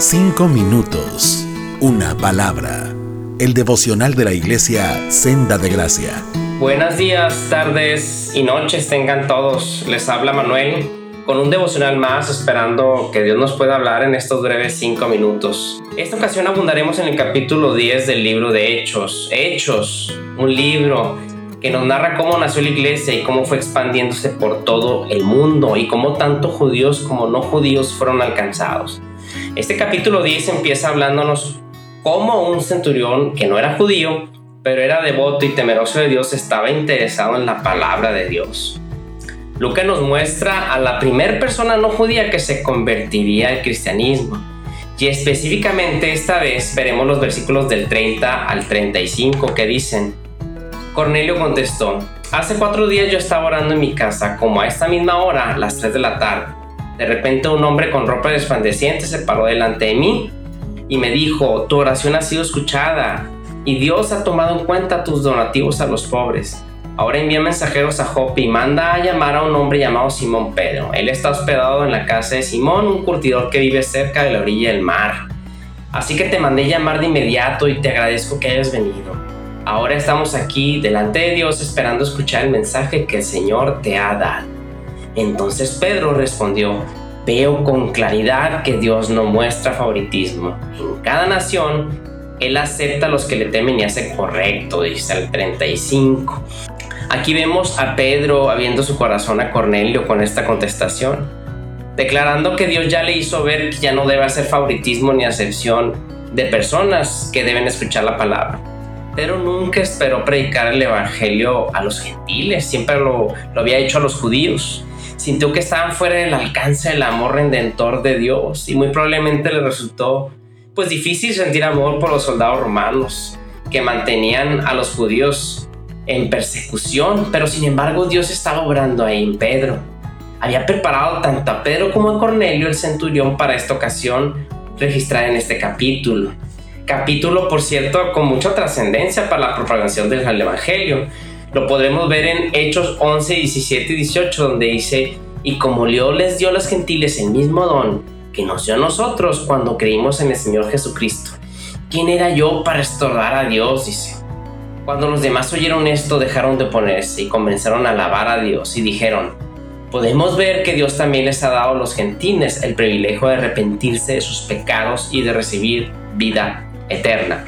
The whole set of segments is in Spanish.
Cinco minutos. Una palabra. El devocional de la iglesia Senda de Gracia. Buenos días, tardes y noches tengan todos. Les habla Manuel con un devocional más esperando que Dios nos pueda hablar en estos breves cinco minutos. Esta ocasión abundaremos en el capítulo 10 del libro de Hechos. Hechos, un libro que nos narra cómo nació la iglesia y cómo fue expandiéndose por todo el mundo y cómo tanto judíos como no judíos fueron alcanzados. Este capítulo 10 empieza hablándonos cómo un centurión que no era judío, pero era devoto y temeroso de Dios, estaba interesado en la palabra de Dios. Lucas nos muestra a la primera persona no judía que se convertiría al cristianismo. Y específicamente esta vez veremos los versículos del 30 al 35 que dicen, Cornelio contestó, hace cuatro días yo estaba orando en mi casa, como a esta misma hora, las 3 de la tarde. De repente un hombre con ropa resplandeciente se paró delante de mí y me dijo, tu oración ha sido escuchada y Dios ha tomado en cuenta tus donativos a los pobres. Ahora envía mensajeros a Jope y manda a llamar a un hombre llamado Simón Pedro. Él está hospedado en la casa de Simón, un curtidor que vive cerca de la orilla del mar. Así que te mandé llamar de inmediato y te agradezco que hayas venido. Ahora estamos aquí delante de Dios esperando escuchar el mensaje que el Señor te ha dado. Entonces Pedro respondió, veo con claridad que Dios no muestra favoritismo. En cada nación, Él acepta a los que le temen y hace correcto, dice el 35. Aquí vemos a Pedro abriendo su corazón a Cornelio con esta contestación, declarando que Dios ya le hizo ver que ya no debe hacer favoritismo ni acepción de personas que deben escuchar la palabra. Pedro nunca esperó predicar el Evangelio a los gentiles, siempre lo, lo había hecho a los judíos sintió que estaban fuera del alcance del amor redentor de Dios y muy probablemente le resultó pues difícil sentir amor por los soldados romanos que mantenían a los judíos en persecución, pero sin embargo Dios estaba obrando ahí en Pedro. Había preparado tanto a Pedro como a Cornelio el centurión para esta ocasión registrada en este capítulo. Capítulo, por cierto, con mucha trascendencia para la propagación del Evangelio, lo podremos ver en Hechos 11, 17 y 18, donde dice, y como Dios les dio a los gentiles el mismo don que nos dio a nosotros cuando creímos en el Señor Jesucristo. ¿Quién era yo para estorbar a Dios? Dice. Cuando los demás oyeron esto, dejaron de oponerse y comenzaron a alabar a Dios y dijeron, podemos ver que Dios también les ha dado a los gentiles el privilegio de arrepentirse de sus pecados y de recibir vida eterna.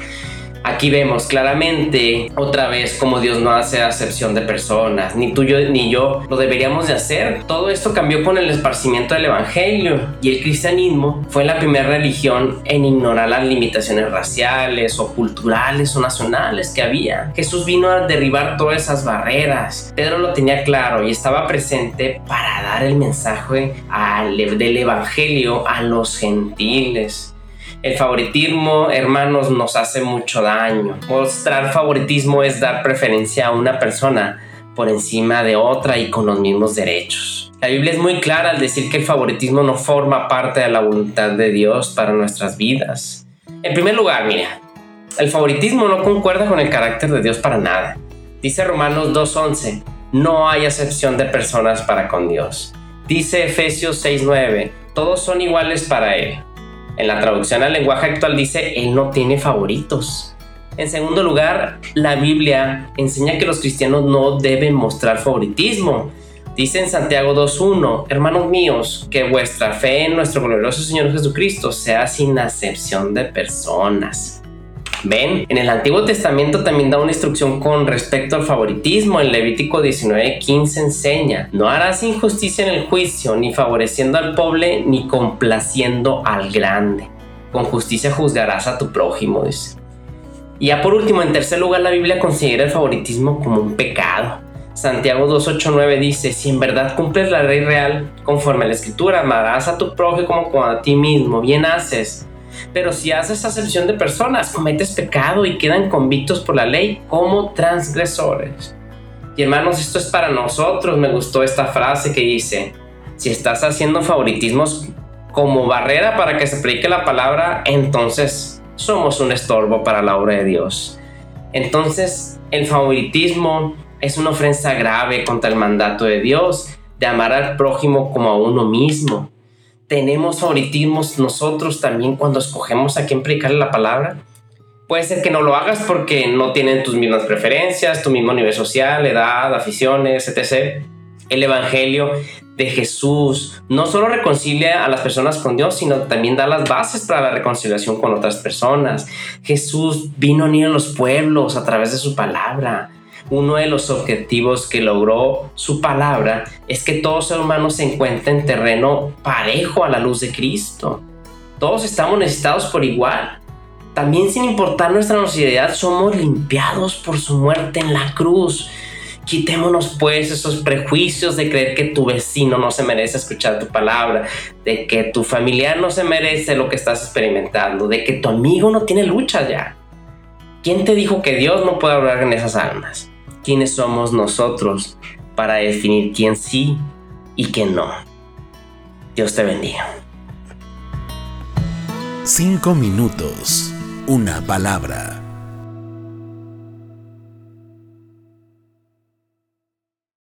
Aquí vemos claramente otra vez cómo Dios no hace acepción de personas, ni tú ni yo lo deberíamos de hacer. Todo esto cambió con el esparcimiento del Evangelio y el cristianismo fue la primera religión en ignorar las limitaciones raciales o culturales o nacionales que había. Jesús vino a derribar todas esas barreras. Pedro lo tenía claro y estaba presente para dar el mensaje del Evangelio a los gentiles. El favoritismo, hermanos, nos hace mucho daño. Mostrar favoritismo es dar preferencia a una persona por encima de otra y con los mismos derechos. La Biblia es muy clara al decir que el favoritismo no forma parte de la voluntad de Dios para nuestras vidas. En primer lugar, mira, el favoritismo no concuerda con el carácter de Dios para nada. Dice Romanos 2.11, no hay acepción de personas para con Dios. Dice Efesios 6.9, todos son iguales para Él. En la traducción al lenguaje actual dice, Él no tiene favoritos. En segundo lugar, la Biblia enseña que los cristianos no deben mostrar favoritismo. Dice en Santiago 2.1, hermanos míos, que vuestra fe en nuestro glorioso Señor Jesucristo sea sin acepción de personas. Ven, en el Antiguo Testamento también da una instrucción con respecto al favoritismo. En Levítico 19:15 enseña, no harás injusticia en el juicio, ni favoreciendo al pobre, ni complaciendo al grande. Con justicia juzgarás a tu prójimo, dice. Y ya por último, en tercer lugar, la Biblia considera el favoritismo como un pecado. Santiago 2.8.9 dice, si en verdad cumples la ley real, conforme a la escritura, amarás a tu prójimo como a ti mismo, bien haces pero si haces acepción de personas, cometes pecado y quedan convictos por la ley como transgresores. Y hermanos, esto es para nosotros. Me gustó esta frase que dice, si estás haciendo favoritismos como barrera para que se predique la palabra, entonces somos un estorbo para la obra de Dios. Entonces, el favoritismo es una ofensa grave contra el mandato de Dios de amar al prójimo como a uno mismo tenemos favoritismos nosotros también cuando escogemos a quién predicarle la palabra. Puede ser que no lo hagas porque no tienen tus mismas preferencias, tu mismo nivel social, edad, aficiones, etc. El Evangelio de Jesús no solo reconcilia a las personas con Dios, sino también da las bases para la reconciliación con otras personas. Jesús vino a unir a los pueblos a través de su palabra. Uno de los objetivos que logró su palabra es que todo ser humano se encuentre en terreno parejo a la luz de Cristo. Todos estamos necesitados por igual. También sin importar nuestra nocividad, somos limpiados por su muerte en la cruz. Quitémonos pues esos prejuicios de creer que tu vecino no se merece escuchar tu palabra, de que tu familiar no se merece lo que estás experimentando, de que tu amigo no tiene lucha ya. ¿Quién te dijo que Dios no puede hablar en esas almas? ¿Quiénes somos nosotros para definir quién sí y quién no? Dios te bendiga. Cinco minutos, una palabra